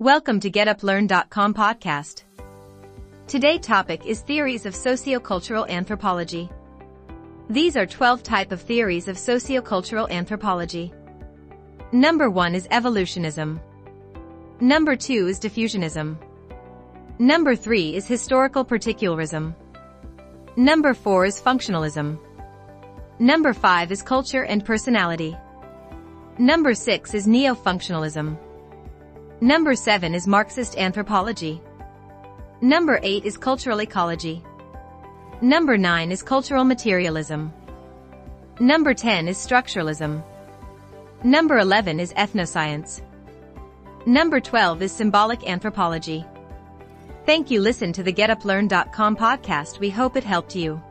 Welcome to GetUpLearn.com podcast. Today topic is theories of sociocultural anthropology. These are 12 type of theories of sociocultural anthropology. Number 1 is evolutionism. Number 2 is diffusionism. Number 3 is historical particularism. Number 4 is functionalism. Number 5 is culture and personality. Number 6 is neo-functionalism. Number 7 is Marxist anthropology. Number 8 is cultural ecology. Number 9 is cultural materialism. Number 10 is structuralism. Number 11 is ethnoscience. Number 12 is symbolic anthropology. Thank you listen to the GetUpLearn.com podcast we hope it helped you.